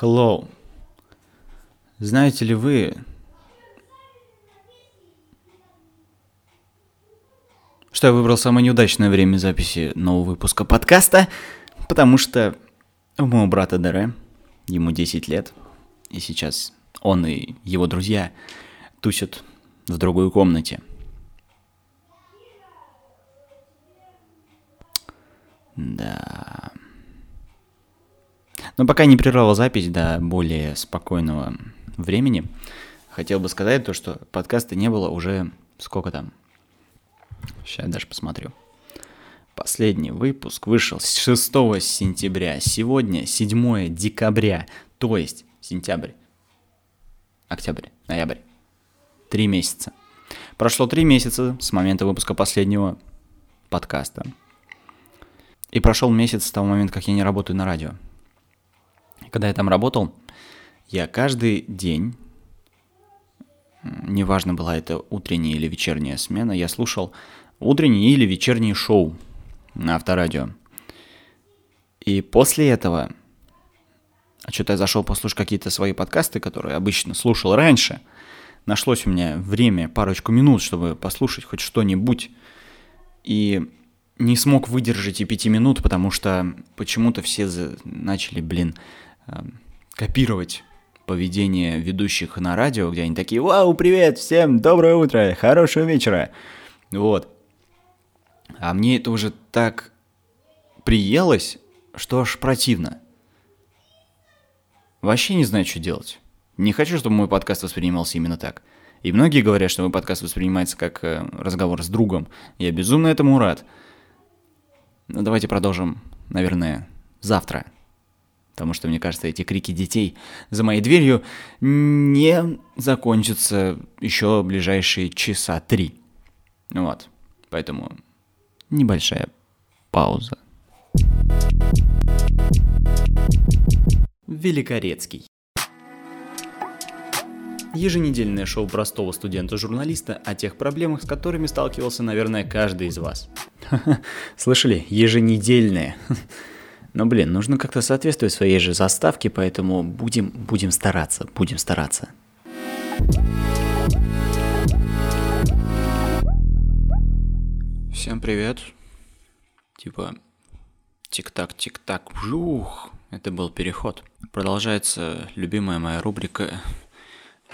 Hello. Знаете ли вы, что я выбрал самое неудачное время записи нового выпуска подкаста, потому что у моего брата Дере, ему 10 лет, и сейчас он и его друзья тусят в другой комнате. Да. Но пока не прервал запись до более спокойного времени, хотел бы сказать то, что подкаста не было уже сколько там? Сейчас даже посмотрю. Последний выпуск вышел 6 сентября. Сегодня 7 декабря, то есть сентябрь, октябрь, ноябрь. Три месяца. Прошло три месяца с момента выпуска последнего подкаста. И прошел месяц с того момента, как я не работаю на радио. Когда я там работал, я каждый день, неважно была это утренняя или вечерняя смена, я слушал утренние или вечерние шоу на авторадио. И после этого, а что-то я зашел послушать какие-то свои подкасты, которые обычно слушал раньше, нашлось у меня время, парочку минут, чтобы послушать хоть что-нибудь. И не смог выдержать и пяти минут, потому что почему-то все начали, блин, копировать поведение ведущих на радио, где они такие, вау, привет, всем доброе утро, хорошего вечера. Вот. А мне это уже так приелось, что аж противно. Вообще не знаю, что делать. Не хочу, чтобы мой подкаст воспринимался именно так. И многие говорят, что мой подкаст воспринимается как э, разговор с другом. Я безумно этому рад. Но давайте продолжим, наверное, завтра. Потому что, мне кажется, эти крики детей за моей дверью не закончатся еще ближайшие часа три. Вот. Поэтому небольшая пауза. Великорецкий. Еженедельное шоу простого студента-журналиста о тех проблемах, с которыми сталкивался, наверное, каждый из вас. Слышали? Еженедельное. Но, блин, нужно как-то соответствовать своей же заставке, поэтому будем, будем стараться, будем стараться. Всем привет. Типа, тик-так, тик-так, жух. Это был переход. Продолжается любимая моя рубрика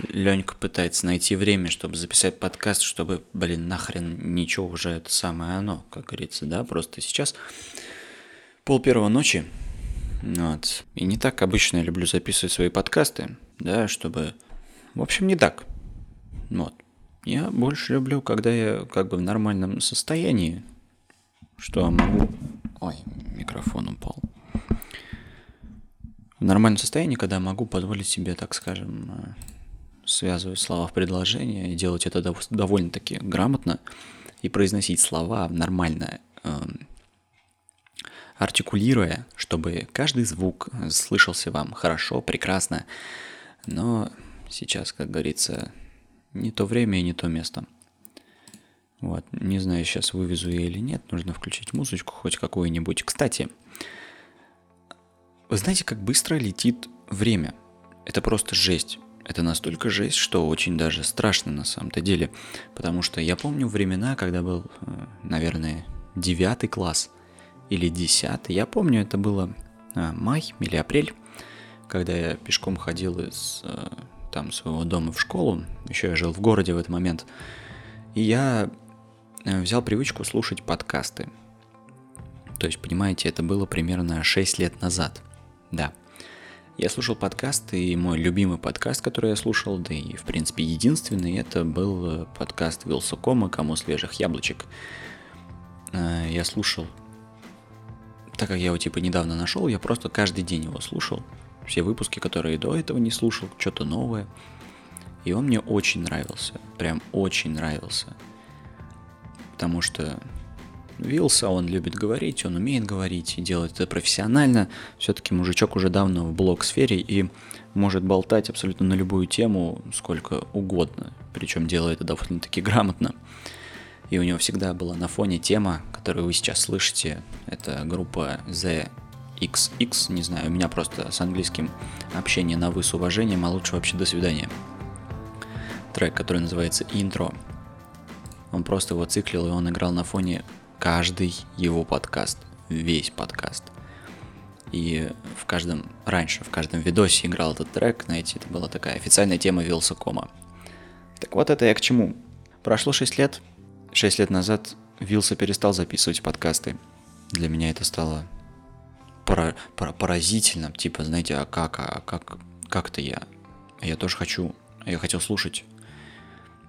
Ленька пытается найти время, чтобы записать подкаст, чтобы, блин, нахрен ничего уже это самое оно, как говорится, да, просто сейчас пол первого ночи, вот, и не так обычно я люблю записывать свои подкасты, да, чтобы, в общем, не так, вот, я больше люблю, когда я как бы в нормальном состоянии, что могу, ой, микрофон упал, в нормальном состоянии, когда могу позволить себе, так скажем, связывать слова в предложение и делать это довольно-таки грамотно и произносить слова нормально, э, артикулируя, чтобы каждый звук слышался вам хорошо, прекрасно. Но сейчас, как говорится, не то время и не то место. Вот, не знаю, сейчас вывезу я или нет, нужно включить музычку хоть какую-нибудь. Кстати, вы знаете, как быстро летит время? Это просто жесть это настолько жесть, что очень даже страшно на самом-то деле. Потому что я помню времена, когда был, э, наверное, девятый класс или десятый. Я помню, это было а, май или апрель, когда я пешком ходил из э, там своего дома в школу. Еще я жил в городе в этот момент. И я взял привычку слушать подкасты. То есть, понимаете, это было примерно 6 лет назад. Да. Я слушал подкаст, и мой любимый подкаст, который я слушал, да и, в принципе, единственный, это был э, подкаст Вилсакома «Кому свежих яблочек». Э, я слушал, так как я его типа недавно нашел, я просто каждый день его слушал. Все выпуски, которые до этого не слушал, что-то новое. И он мне очень нравился, прям очень нравился. Потому что Вилса, он любит говорить, он умеет говорить и делает это профессионально. Все-таки мужичок уже давно в блог-сфере и может болтать абсолютно на любую тему сколько угодно. Причем делает это довольно-таки грамотно. И у него всегда была на фоне тема, которую вы сейчас слышите. Это группа The XX, не знаю, у меня просто с английским общение на вы с уважением, а лучше вообще до свидания. Трек, который называется «Интро». Он просто его циклил, и он играл на фоне каждый его подкаст, весь подкаст. И в каждом, раньше, в каждом видосе играл этот трек, знаете, это была такая официальная тема Вилсакома. Так вот это я к чему. Прошло 6 лет. 6 лет назад Вилса перестал записывать подкасты. Для меня это стало пора, пора, поразительным. Типа, знаете, а как, а как, как-то я? Я тоже хочу, я хотел слушать.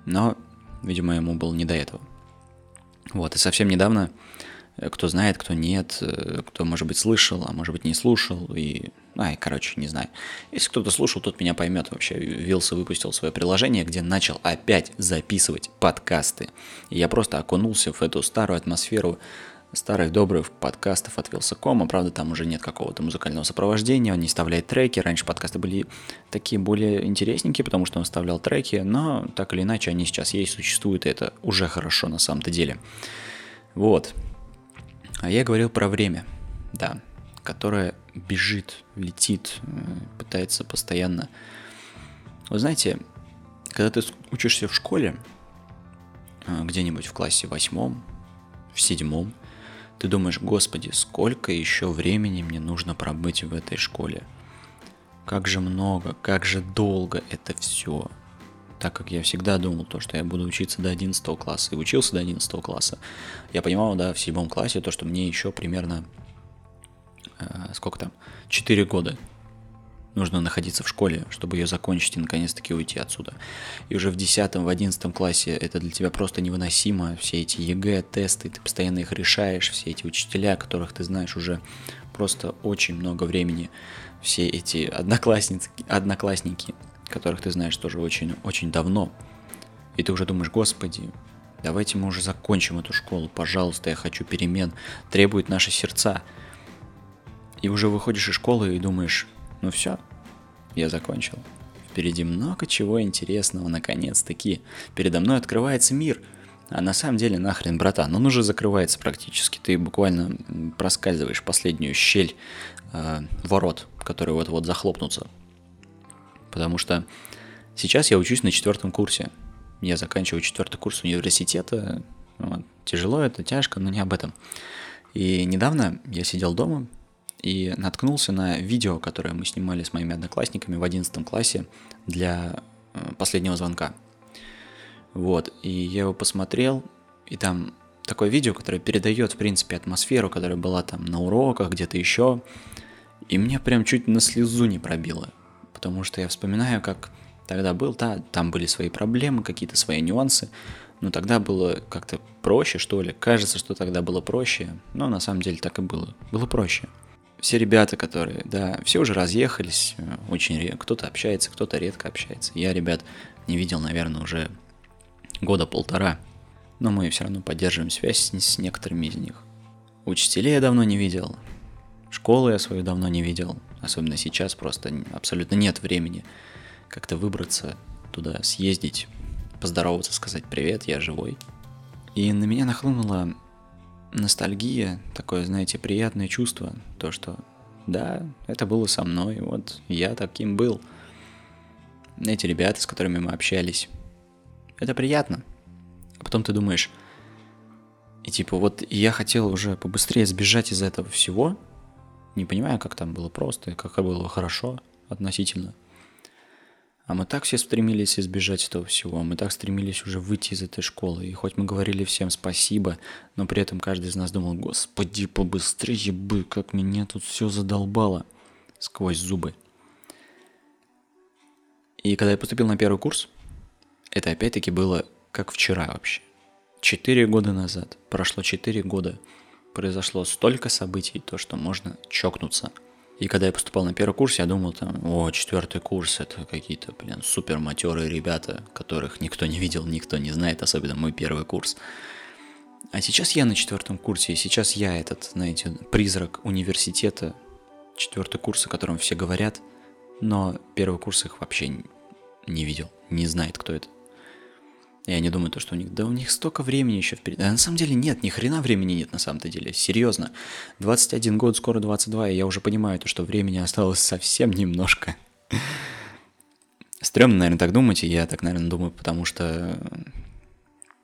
Но, видимо, ему было не до этого. Вот, и совсем недавно, кто знает, кто нет, э, кто, может быть, слышал, а может быть, не слушал, и... Ай, короче, не знаю. Если кто-то слушал, тот меня поймет вообще. Вилса выпустил свое приложение, где начал опять записывать подкасты. И я просто окунулся в эту старую атмосферу старых добрых подкастов от Вилсакома. Правда, там уже нет какого-то музыкального сопровождения, он не вставляет треки. Раньше подкасты были такие более интересненькие, потому что он вставлял треки, но так или иначе они сейчас есть, существуют, и это уже хорошо на самом-то деле. Вот. А я говорил про время, да, которое бежит, летит, э, пытается постоянно. Вы знаете, когда ты учишься в школе, э, где-нибудь в классе восьмом, в седьмом, ты думаешь, господи, сколько еще времени мне нужно пробыть в этой школе? Как же много, как же долго это все. Так как я всегда думал то, что я буду учиться до 11 класса, и учился до 11 класса, я понимал, да, в седьмом классе, то, что мне еще примерно, э, сколько там, 4 года нужно находиться в школе, чтобы ее закончить и наконец-таки уйти отсюда. И уже в 10 в 11 классе это для тебя просто невыносимо. Все эти ЕГЭ, тесты, ты постоянно их решаешь, все эти учителя, которых ты знаешь уже просто очень много времени. Все эти одноклассницы, одноклассники, которых ты знаешь тоже очень, очень давно. И ты уже думаешь, господи, давайте мы уже закончим эту школу, пожалуйста, я хочу перемен, требуют наши сердца. И уже выходишь из школы и думаешь, ну все, я закончил. Впереди много чего интересного, наконец-таки. Передо мной открывается мир. А на самом деле нахрен, братан, он уже закрывается практически. Ты буквально проскальзываешь последнюю щель э, ворот, которые вот-вот захлопнутся. Потому что сейчас я учусь на четвертом курсе. Я заканчиваю четвертый курс университета. Вот. Тяжело это, тяжко, но не об этом. И недавно я сидел дома, и наткнулся на видео, которое мы снимали с моими одноклассниками в 11 классе для э, последнего звонка. Вот, и я его посмотрел, и там такое видео, которое передает, в принципе, атмосферу, которая была там на уроках, где-то еще. И мне прям чуть на слезу не пробило. Потому что я вспоминаю, как тогда был, да, там были свои проблемы, какие-то свои нюансы. Но тогда было как-то проще, что ли. Кажется, что тогда было проще, но на самом деле так и было. Было проще все ребята, которые, да, все уже разъехались, э, очень кто-то общается, кто-то редко общается. Я ребят не видел, наверное, уже года полтора, но мы все равно поддерживаем связь с, с некоторыми из них. Учителей я давно не видел, школу я свою давно не видел, особенно сейчас просто абсолютно нет времени как-то выбраться туда, съездить, поздороваться, сказать привет, я живой. И на меня нахлынула ностальгия, такое, знаете, приятное чувство, то, что да, это было со мной, вот я таким был. Эти ребята, с которыми мы общались, это приятно. А потом ты думаешь, и типа вот я хотел уже побыстрее сбежать из этого всего, не понимаю, как там было просто, как было хорошо относительно. А мы так все стремились избежать этого всего, мы так стремились уже выйти из этой школы. И хоть мы говорили всем спасибо, но при этом каждый из нас думал, господи, побыстрее бы, как меня тут все задолбало сквозь зубы. И когда я поступил на первый курс, это опять-таки было как вчера вообще. Четыре года назад, прошло четыре года, произошло столько событий, то, что можно чокнуться – и когда я поступал на первый курс, я думал там, о, четвертый курс, это какие-то, блин, супер матерые ребята, которых никто не видел, никто не знает, особенно мой первый курс. А сейчас я на четвертом курсе, и сейчас я этот, знаете, призрак университета, четвертый курс, о котором все говорят, но первый курс их вообще не видел, не знает, кто это. И они думают, то, что у них, да у них столько времени еще впереди. А на самом деле нет, ни хрена времени нет на самом-то деле. Серьезно. 21 год, скоро 22, и я уже понимаю, то, что времени осталось совсем немножко. Стремно, наверное, так думать, и я так, наверное, думаю, потому что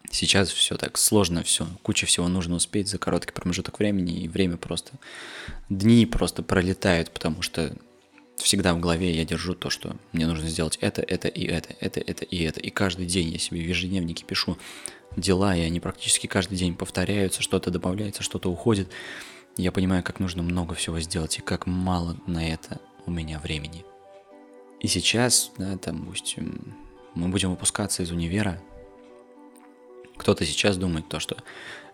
сейчас все так сложно, все, куча всего нужно успеть за короткий промежуток времени, и время просто, дни просто пролетают, потому что всегда в голове я держу то, что мне нужно сделать это, это и это, это, это и это. И каждый день я себе в ежедневнике пишу дела, и они практически каждый день повторяются, что-то добавляется, что-то уходит. Я понимаю, как нужно много всего сделать, и как мало на это у меня времени. И сейчас, да, там, допустим, мы будем выпускаться из универа. Кто-то сейчас думает то, что,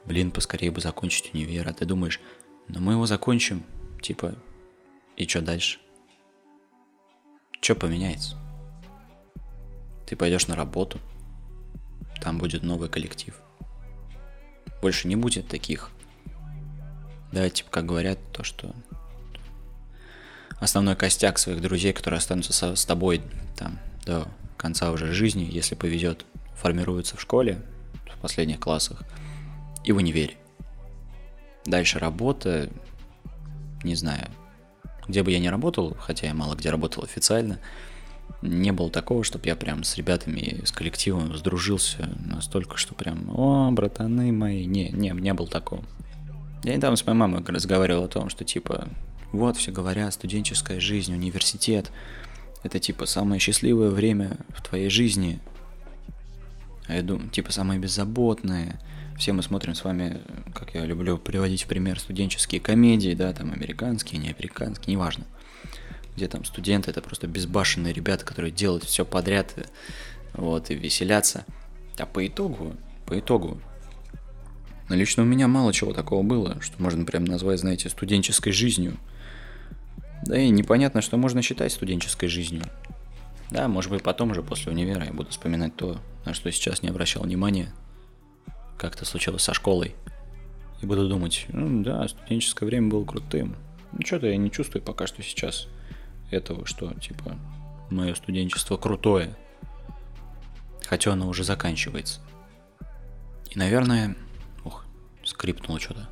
блин, поскорее бы закончить универ, а ты думаешь, ну мы его закончим, типа, и что дальше? Что поменяется? Ты пойдешь на работу, там будет новый коллектив. Больше не будет таких, да, типа, как говорят, то, что основной костяк своих друзей, которые останутся со, с тобой там до конца уже жизни, если повезет, формируются в школе, в последних классах и в универе. Дальше работа, не знаю, где бы я ни работал, хотя я мало где работал официально, не было такого, чтобы я прям с ребятами, с коллективом сдружился настолько, что прям, о, братаны мои, не, не, не было такого. Я недавно с моей мамой разговаривал о том, что типа, вот все говорят, студенческая жизнь, университет, это типа самое счастливое время в твоей жизни. А я думаю, типа самое беззаботное, все мы смотрим с вами, как я люблю приводить в пример, студенческие комедии, да, там американские, не американские, неважно. Где там студенты, это просто безбашенные ребята, которые делают все подряд, вот, и веселятся. А по итогу, по итогу, но лично у меня мало чего такого было, что можно прям назвать, знаете, студенческой жизнью. Да и непонятно, что можно считать студенческой жизнью. Да, может быть, потом уже после универа я буду вспоминать то, на что сейчас не обращал внимания – как это случилось со школой. И буду думать, ну да, студенческое время было крутым. Ну что-то я не чувствую пока что сейчас этого, что типа мое студенчество крутое. Хотя оно уже заканчивается. И, наверное... Ух, скрипнуло что-то.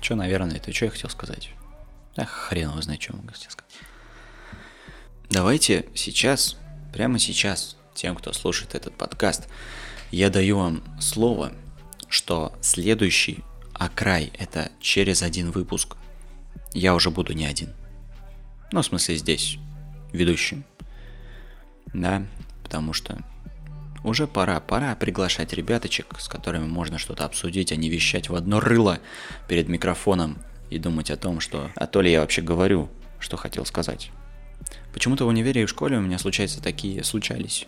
Что, наверное, это что я хотел сказать? Ах, хрен его знает, что я могу сказать. Давайте сейчас, прямо сейчас, тем, кто слушает этот подкаст, я даю вам слово, что следующий окрай это через один выпуск. Я уже буду не один. Ну, в смысле, здесь, ведущим. Да, потому что уже пора, пора приглашать ребяточек, с которыми можно что-то обсудить, а не вещать в одно рыло перед микрофоном и думать о том, что... А то ли я вообще говорю, что хотел сказать. Почему-то в универе и в школе у меня случаются такие, случались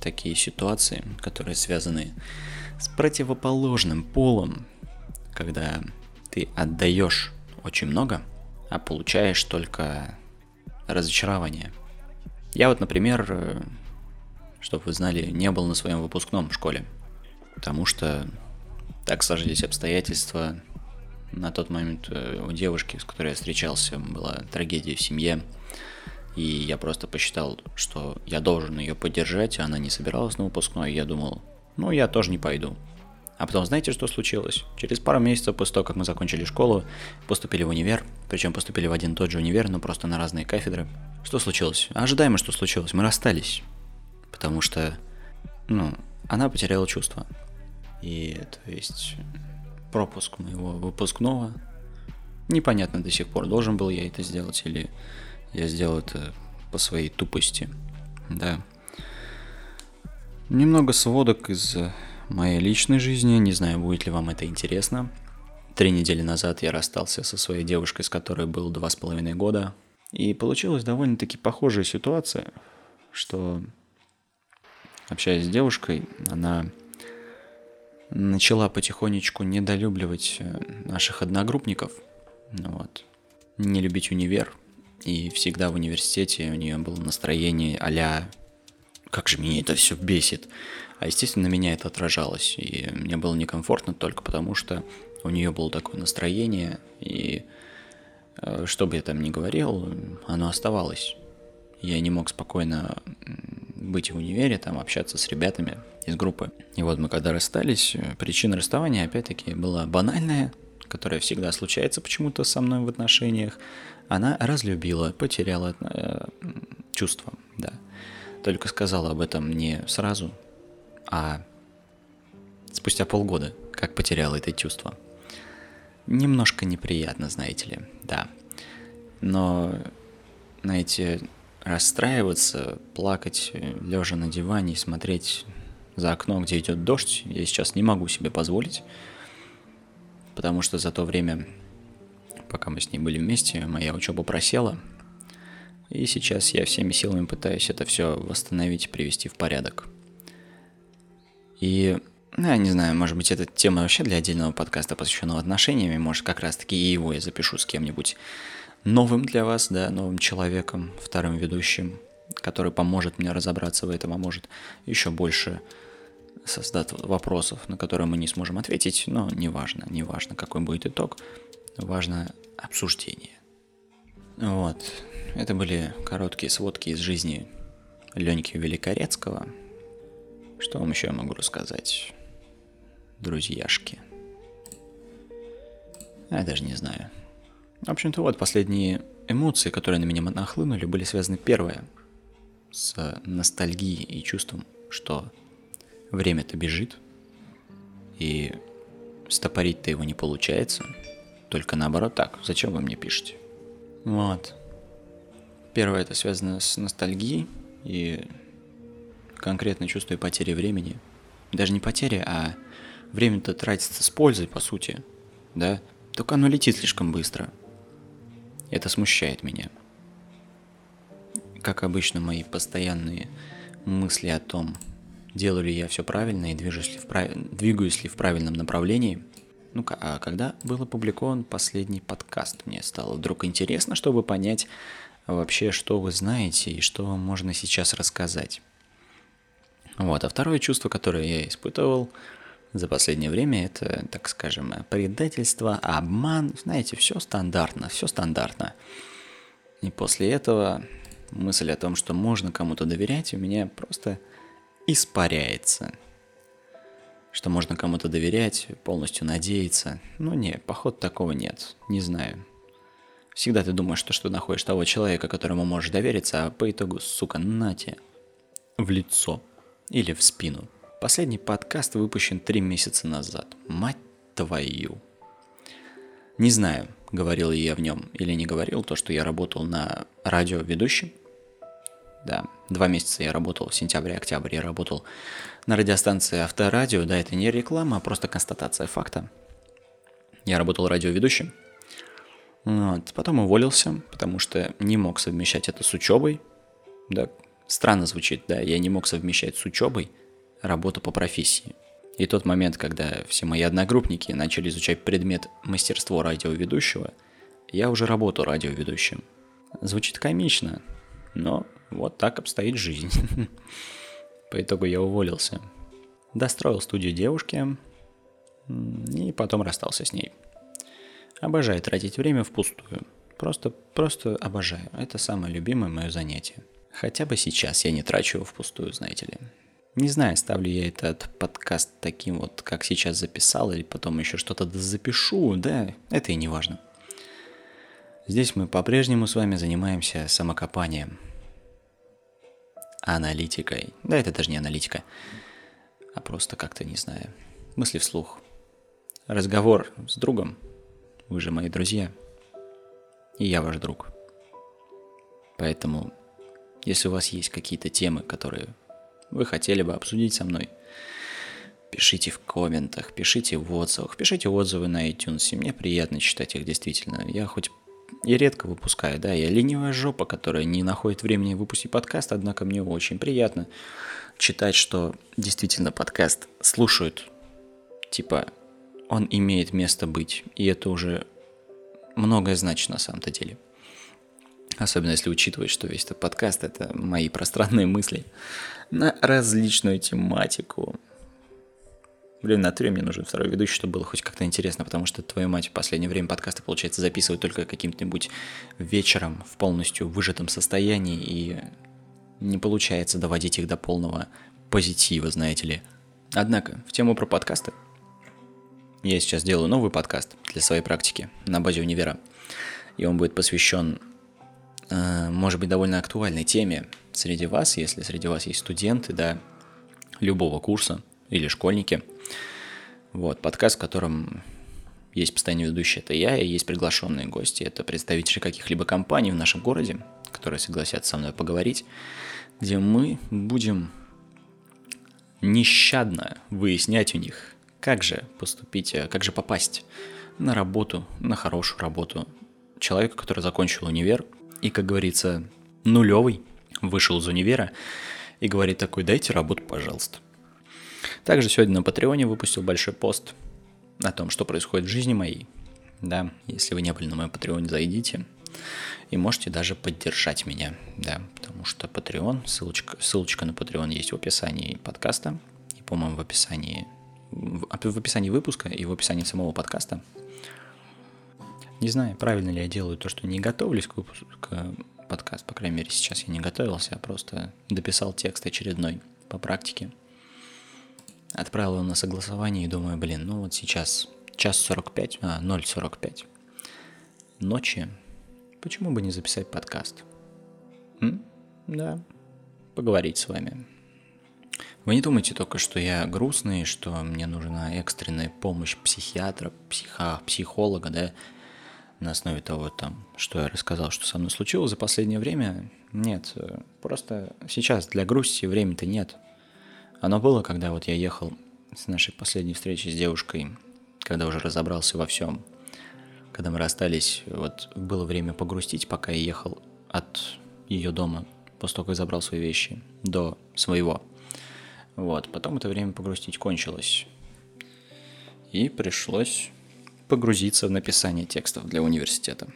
такие ситуации, которые связаны с противоположным полом, когда ты отдаешь очень много, а получаешь только разочарование. Я вот, например, чтобы вы знали, не был на своем выпускном в школе, потому что так сложились обстоятельства. На тот момент э, у девушки, с которой я встречался, была трагедия в семье. И я просто посчитал, что я должен ее поддержать, а она не собиралась на выпускной, и я думал, ну я тоже не пойду. А потом знаете, что случилось? Через пару месяцев после того, как мы закончили школу, поступили в универ, причем поступили в один и тот же универ, но просто на разные кафедры. Что случилось? Ожидаемо, что случилось. Мы расстались. Потому что, ну, она потеряла чувства. И, то есть, пропуск моего выпускного. Непонятно до сих пор, должен был я это сделать или я сделал это по своей тупости. Да. Немного сводок из моей личной жизни. Не знаю, будет ли вам это интересно. Три недели назад я расстался со своей девушкой, с которой был два с половиной года. И получилась довольно-таки похожая ситуация, что общаясь с девушкой, она начала потихонечку недолюбливать э, наших одногруппников, вот, не любить универ, и всегда в университете у нее было настроение а как же меня это все бесит. А естественно, меня это отражалось. И мне было некомфортно только потому, что у нее было такое настроение, и э, что бы я там ни говорил, оно оставалось. Я не мог спокойно быть в универе, там общаться с ребятами из группы. И вот мы когда расстались, э, причина расставания опять-таки была банальная, которая всегда случается почему-то со мной в отношениях. Она разлюбила, потеряла э, чувства, да. Только сказала об этом не сразу, а спустя полгода, как потеряла это чувство. Немножко неприятно, знаете ли, да. Но, знаете, расстраиваться, плакать, лежа на диване и смотреть за окно, где идет дождь, я сейчас не могу себе позволить, потому что за то время, пока мы с ней были вместе, моя учеба просела, и сейчас я всеми силами пытаюсь это все восстановить, привести в порядок. И, ну, я не знаю, может быть, эта тема вообще для отдельного подкаста, посвященного отношениям, и может как раз-таки и его я запишу с кем-нибудь новым для вас, да, новым человеком, вторым ведущим, который поможет мне разобраться в этом, а может еще больше создать вопросов, на которые мы не сможем ответить, но неважно, неважно, какой будет итог, важно обсуждение. Вот, это были короткие сводки из жизни Леньки Великорецкого. Что вам еще я могу рассказать, друзьяшки? Я даже не знаю. В общем-то, вот последние эмоции, которые на меня нахлынули, были связаны первое с ностальгией и чувством, что время-то бежит, и стопорить-то его не получается, только наоборот так, зачем вы мне пишете? Вот. Первое это связано с ностальгией и конкретно чувствую потери времени. Даже не потери, а время-то тратится с пользой, по сути, да? Только оно летит слишком быстро – это смущает меня. Как обычно, мои постоянные мысли о том, делаю ли я все правильно и движусь ли в прав... двигаюсь ли в правильном направлении. Ну, а когда был опубликован последний подкаст, мне стало вдруг интересно, чтобы понять вообще, что вы знаете и что вам можно сейчас рассказать. Вот, а второе чувство, которое я испытывал – за последнее время это, так скажем, предательство, обман, знаете, все стандартно, все стандартно. И после этого мысль о том, что можно кому-то доверять, у меня просто испаряется. Что можно кому-то доверять, полностью надеяться. Ну не, походу такого нет, не знаю. Всегда ты думаешь, что, что находишь того человека, которому можешь довериться, а по итогу, сука, нате, в лицо или в спину – Последний подкаст выпущен три месяца назад. Мать твою. Не знаю, говорил я в нем или не говорил, то, что я работал на радио ведущем. Да, два месяца я работал, в сентябре-октябре я работал на радиостанции Авторадио. Да, это не реклама, а просто констатация факта. Я работал радиоведущим. Вот. Потом уволился, потому что не мог совмещать это с учебой. Да, странно звучит, да, я не мог совмещать с учебой – работу по профессии. И тот момент, когда все мои одногруппники начали изучать предмет мастерство радиоведущего, я уже работал радиоведущим. Звучит комично, но вот так обстоит жизнь. По итогу я уволился. Достроил студию девушки и потом расстался с ней. Обожаю тратить время впустую. Просто, просто обожаю. Это самое любимое мое занятие. Хотя бы сейчас я не трачу его впустую, знаете ли. Не знаю, ставлю я этот подкаст таким вот, как сейчас записал, или потом еще что-то запишу, да, это и не важно. Здесь мы по-прежнему с вами занимаемся самокопанием, аналитикой. Да, это даже не аналитика, а просто как-то, не знаю, мысли вслух. Разговор с другом, вы же мои друзья, и я ваш друг. Поэтому, если у вас есть какие-то темы, которые вы хотели бы обсудить со мной. Пишите в комментах, пишите в отзывах, пишите отзывы на iTunes. Мне приятно читать их действительно. Я хоть и редко выпускаю, да, я ленивая жопа, которая не находит времени выпустить подкаст, однако мне очень приятно читать, что действительно подкаст слушают. Типа, он имеет место быть, и это уже многое значит на самом-то деле. Особенно если учитывать, что весь этот подкаст – это мои пространные мысли на различную тематику. Блин, на натуре мне нужен второй ведущий, чтобы было хоть как-то интересно, потому что, твою мать, в последнее время подкасты, получается, записывают только каким-нибудь вечером в полностью выжатом состоянии, и не получается доводить их до полного позитива, знаете ли. Однако, в тему про подкасты. Я сейчас делаю новый подкаст для своей практики на базе универа. И он будет посвящен, э, может быть, довольно актуальной теме среди вас, если среди вас есть студенты, да, любого курса или школьники. Вот, подкаст, в котором есть постоянный ведущий, это я, и есть приглашенные гости, это представители каких-либо компаний в нашем городе, которые согласятся со мной поговорить, где мы будем нещадно выяснять у них, как же поступить, э, как же попасть на работу, на хорошую работу человека, который закончил универ и, как говорится, нулевый, вышел из универа и говорит такой, дайте работу, пожалуйста. Также сегодня на Патреоне выпустил большой пост о том, что происходит в жизни моей. Да, если вы не были на моем Патреоне, зайдите. И можете даже поддержать меня, да, потому что Patreon, ссылочка, ссылочка на Patreon есть в описании подкаста, и, по-моему, в описании, в, в описании выпуска и в описании самого подкаста. Не знаю, правильно ли я делаю то, что не готовлюсь к выпуску, к подкаст, по крайней мере, сейчас я не готовился, а просто дописал текст очередной по практике. Отправил его на согласование и думаю, блин, ну вот сейчас час 45, а, 0.45 ночи, почему бы не записать подкаст? М? Да, поговорить с вами. Вы не думайте только, что я грустный, что мне нужна экстренная помощь психиатра, психа, психолога, да, на основе того, там, что я рассказал, что со мной случилось за последнее время. Нет, просто сейчас для грусти времени-то нет. Оно было, когда вот я ехал с нашей последней встречи с девушкой, когда уже разобрался во всем – когда мы расстались, вот было время погрустить, пока я ехал от ее дома, после того, как забрал свои вещи, до своего. Вот, потом это время погрустить кончилось. И пришлось погрузиться в написание текстов для университета.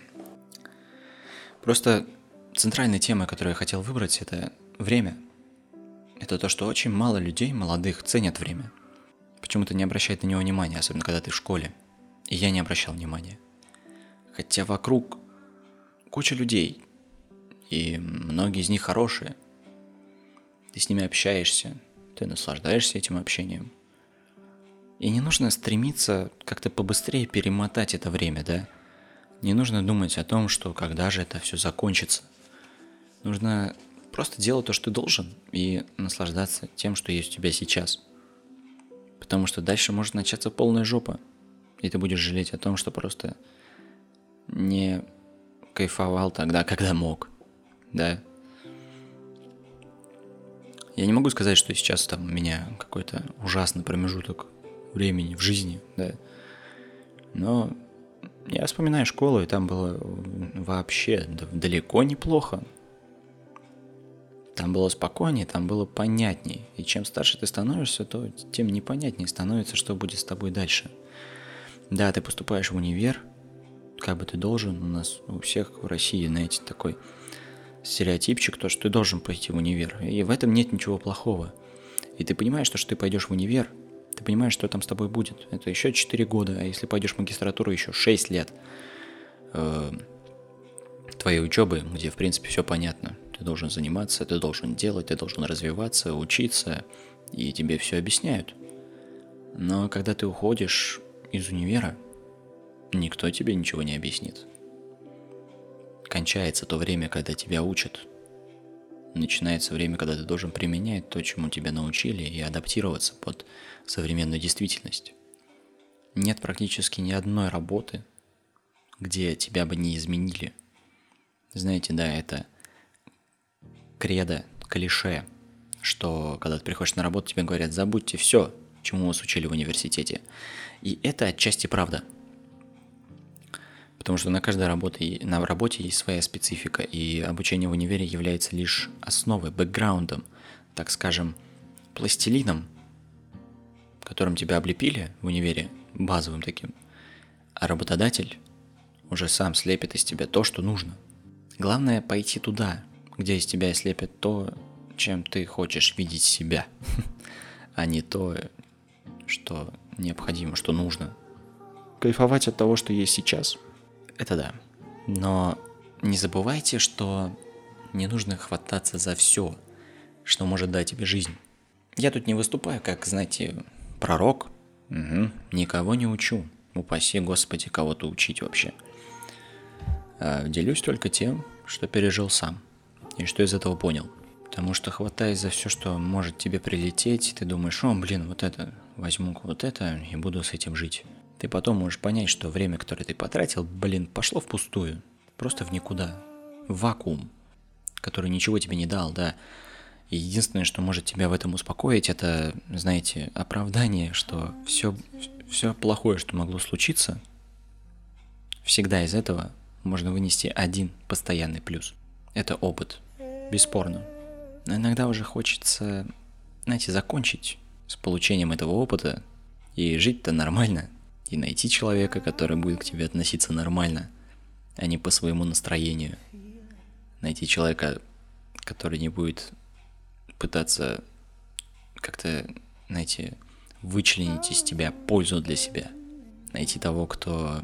Просто центральной темой, которую я хотел выбрать, это время. Это то, что очень мало людей, молодых, ценят время. Почему-то не обращают на него внимания, особенно когда ты в школе. И я не обращал внимания. Хотя вокруг куча людей, и многие из них хорошие. Ты с ними общаешься, ты наслаждаешься этим общением. И не нужно стремиться как-то побыстрее перемотать это время, да? Не нужно думать о том, что когда же это все закончится. Нужно просто делать то, что ты должен, и наслаждаться тем, что есть у тебя сейчас. Потому что дальше может начаться полная жопа. И ты будешь жалеть о том, что просто не кайфовал тогда, когда мог, да. Я не могу сказать, что сейчас там у меня какой-то ужасный промежуток времени в жизни, да. Но я вспоминаю школу, и там было вообще далеко неплохо. Там было спокойнее, там было понятнее. И чем старше ты становишься, то тем непонятнее становится, что будет с тобой дальше. Да, ты поступаешь в универ – как бы ты должен, у нас у всех в России, знаете, такой стереотипчик, то, что ты должен пойти в универ. И в этом нет ничего плохого. И ты понимаешь, что, что ты пойдешь в универ, ты понимаешь, что там с тобой будет. Это еще 4 года, а если пойдешь в магистратуру, еще 6 лет э, твоей учебы, где, в принципе, все понятно. Ты должен заниматься, ты должен делать, ты должен развиваться, учиться, и тебе все объясняют. Но когда ты уходишь из универа, никто тебе ничего не объяснит. Кончается то время, когда тебя учат. Начинается время, когда ты должен применять то, чему тебя научили, и адаптироваться под современную действительность. Нет практически ни одной работы, где тебя бы не изменили. Знаете, да, это кредо, клише, что когда ты приходишь на работу, тебе говорят, забудьте все, чему вас учили в университете. И это отчасти правда – Потому что на каждой работе, на работе есть своя специфика, и обучение в универе является лишь основой, бэкграундом, так скажем, пластилином, которым тебя облепили в универе, базовым таким. А работодатель уже сам слепит из тебя то, что нужно. Главное пойти туда, где из тебя слепят то, чем ты хочешь видеть себя, а не то, что необходимо, что нужно. Кайфовать от того, что есть сейчас – это да. Но не забывайте, что не нужно хвататься за все, что может дать тебе жизнь. Я тут не выступаю как, знаете, пророк. Угу. Никого не учу. Упаси, Господи, кого-то учить вообще. А делюсь только тем, что пережил сам. И что из этого понял. Потому что хватаясь за все, что может тебе прилететь, ты думаешь, о, блин, вот это, возьму вот это и буду с этим жить. Ты потом можешь понять, что время, которое ты потратил, блин, пошло впустую. Просто в никуда. В вакуум, который ничего тебе не дал, да. И единственное, что может тебя в этом успокоить, это, знаете, оправдание, что все, все плохое, что могло случиться, всегда из этого можно вынести один постоянный плюс. Это опыт, бесспорно. Но иногда уже хочется, знаете, закончить с получением этого опыта и жить-то нормально, и найти человека, который будет к тебе относиться нормально, а не по своему настроению. Найти человека, который не будет пытаться как-то, знаете, вычленить из тебя пользу для себя. Найти того, кто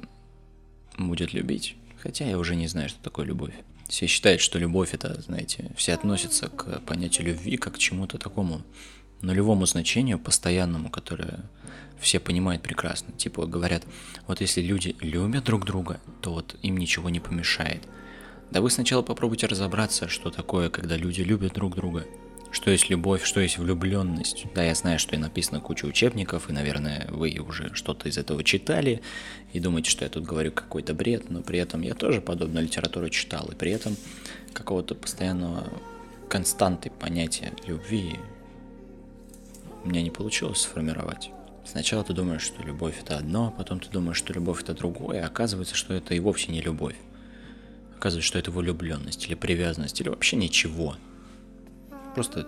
будет любить. Хотя я уже не знаю, что такое любовь. Все считают, что любовь это, знаете, все относятся к понятию любви как к чему-то такому нулевому значению, постоянному, которое все понимают прекрасно. Типа говорят, вот если люди любят друг друга, то вот им ничего не помешает. Да вы сначала попробуйте разобраться, что такое, когда люди любят друг друга – что есть любовь, что есть влюбленность. Да, я знаю, что и написано куча учебников, и, наверное, вы уже что-то из этого читали, и думаете, что я тут говорю какой-то бред, но при этом я тоже подобную литературу читал, и при этом какого-то постоянного константы понятия любви у меня не получилось сформировать. Сначала ты думаешь, что любовь это одно, потом ты думаешь, что любовь это другое, а оказывается, что это и вовсе не любовь. Оказывается, что это влюбленность или привязанность, или вообще ничего – просто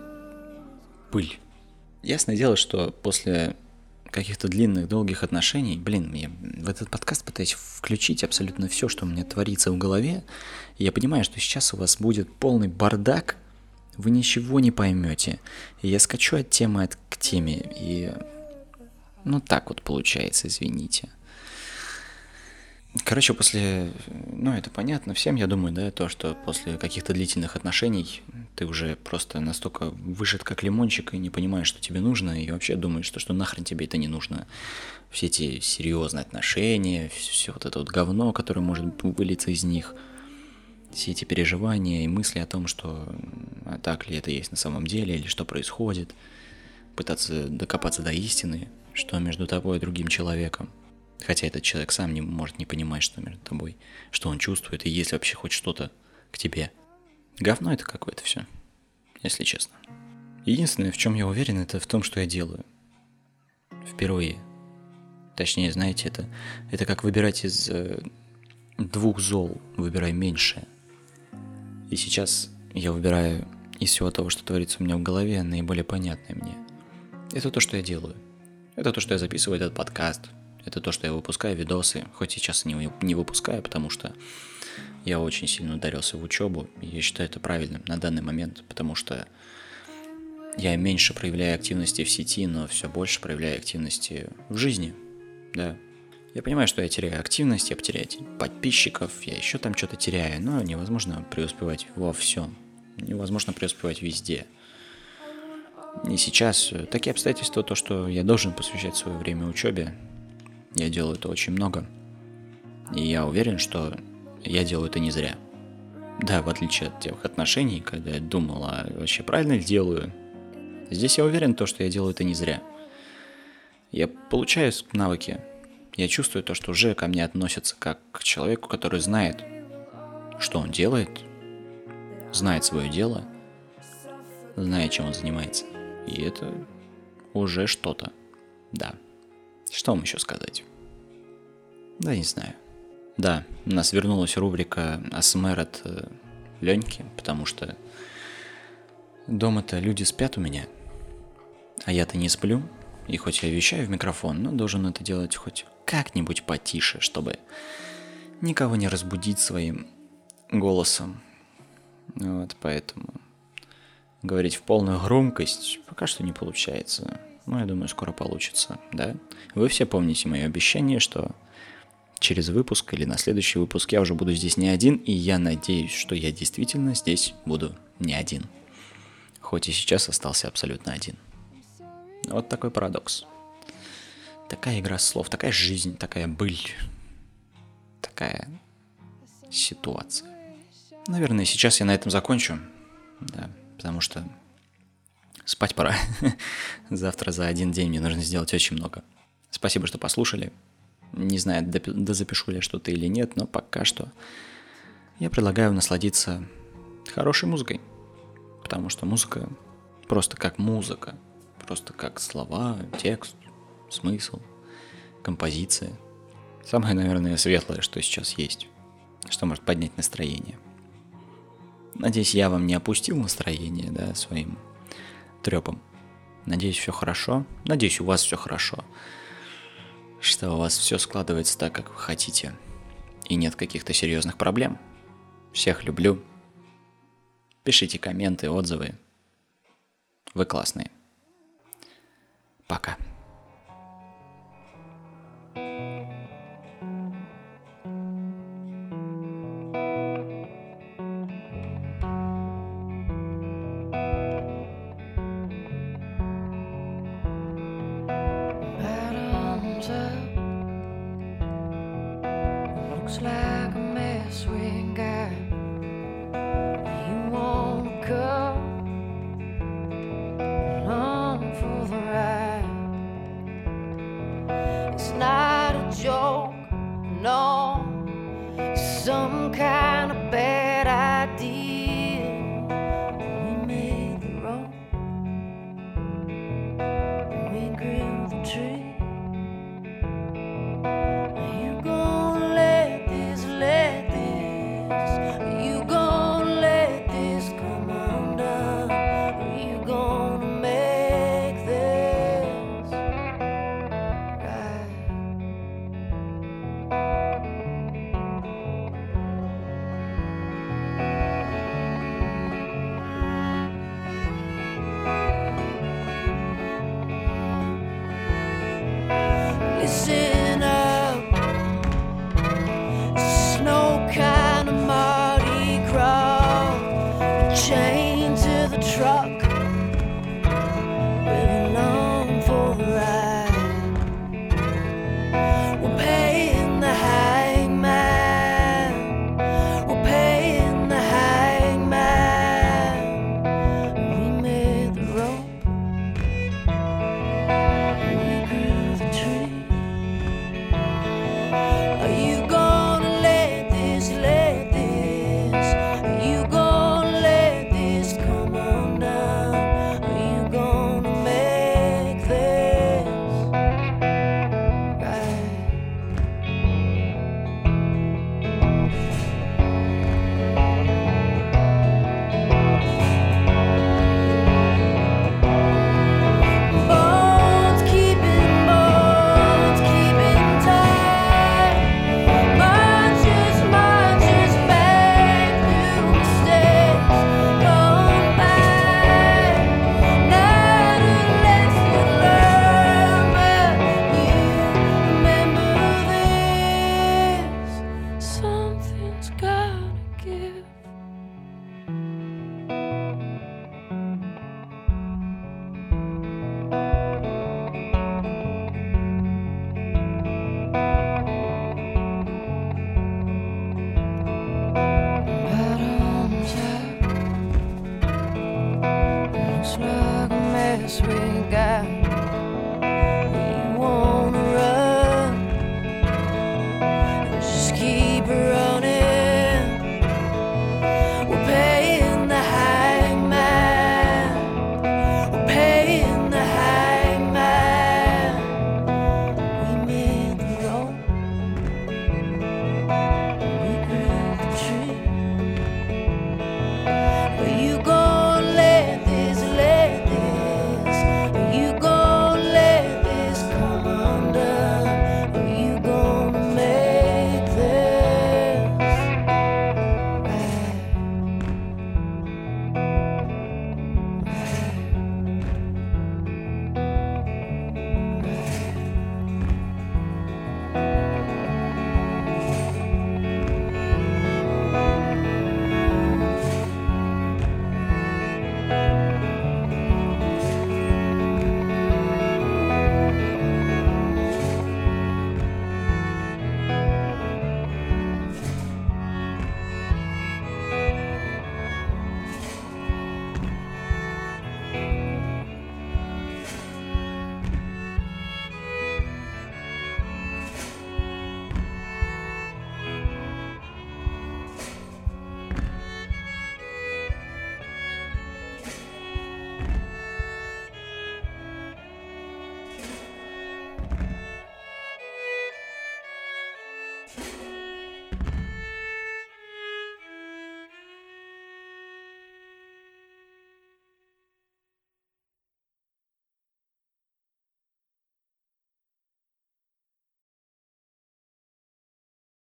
пыль. Ясное дело, что после каких-то длинных, долгих отношений, блин, я в этот подкаст пытаюсь включить абсолютно все, что у меня творится в голове, и я понимаю, что сейчас у вас будет полный бардак, вы ничего не поймете. И я скачу от темы от, к теме, и ну так вот получается, извините. Короче, после, ну это понятно всем, я думаю, да, то, что после каких-то длительных отношений ты уже просто настолько выжат как лимончик и не понимаешь, что тебе нужно, и вообще думаешь, что, что нахрен тебе это не нужно. Все эти серьезные отношения, все вот это вот говно, которое может вылиться из них, все эти переживания и мысли о том, что а так ли это есть на самом деле, или что происходит, пытаться докопаться до истины, что между тобой и другим человеком – Хотя этот человек сам не может не понимать, что между тобой, что он чувствует, и есть вообще хоть что-то к тебе. Говно это какое-то все, если честно. Единственное, в чем я уверен, это в том, что я делаю. Впервые. Точнее, знаете, это, это как выбирать из э, двух зол, выбирай меньшее. И сейчас я выбираю из всего того, что творится у меня в голове, наиболее понятное мне. Это то, что я делаю. Это то, что я записываю этот подкаст – это то, что я выпускаю видосы, хоть сейчас не, не выпускаю, потому что я очень сильно ударился в учебу, и я считаю это правильным на данный момент, потому что я меньше проявляю активности в сети, но все больше проявляю активности в жизни, да. Я понимаю, что я теряю активность, я потеряю подписчиков, я еще там что-то теряю, но невозможно преуспевать во всем. Невозможно преуспевать везде. И сейчас такие обстоятельства, то, что я должен посвящать свое время учебе, я делаю это очень много. И я уверен, что я делаю это не зря. Да, в отличие от тех отношений, когда я думал, а вообще правильно ли делаю, здесь я уверен, то, что я делаю это не зря. Я получаю навыки, я чувствую то, что уже ко мне относятся как к человеку, который знает, что он делает, знает свое дело, знает, чем он занимается. И это уже что-то. Да. Что вам еще сказать? Да, не знаю. Да, у нас вернулась рубрика АСМР от э, Леньки, потому что дома-то люди спят у меня, а я-то не сплю. И хоть я вещаю в микрофон, но должен это делать хоть как-нибудь потише, чтобы никого не разбудить своим голосом. Вот, поэтому говорить в полную громкость пока что не получается. Но я думаю, скоро получится, да? Вы все помните мое обещание, что через выпуск или на следующий выпуск я уже буду здесь не один, и я надеюсь, что я действительно здесь буду не один. хоть и сейчас остался абсолютно один. Вот такой парадокс. Такая игра слов, такая жизнь, такая быль, такая ситуация. Наверное, сейчас я на этом закончу, да, потому что спать пора. Завтра за один день мне нужно сделать очень много. Спасибо, что послушали. Не знаю, дозапишу ли что-то или нет, но пока что я предлагаю насладиться хорошей музыкой. Потому что музыка просто как музыка, просто как слова, текст, смысл, композиция. Самое, наверное, светлое, что сейчас есть, что может поднять настроение. Надеюсь, я вам не опустил настроение, да, своим трепом. Надеюсь, все хорошо. Надеюсь, у вас все хорошо. Что у вас все складывается так, как вы хотите. И нет каких-то серьезных проблем. Всех люблю. Пишите комменты, отзывы. Вы классные. Пока.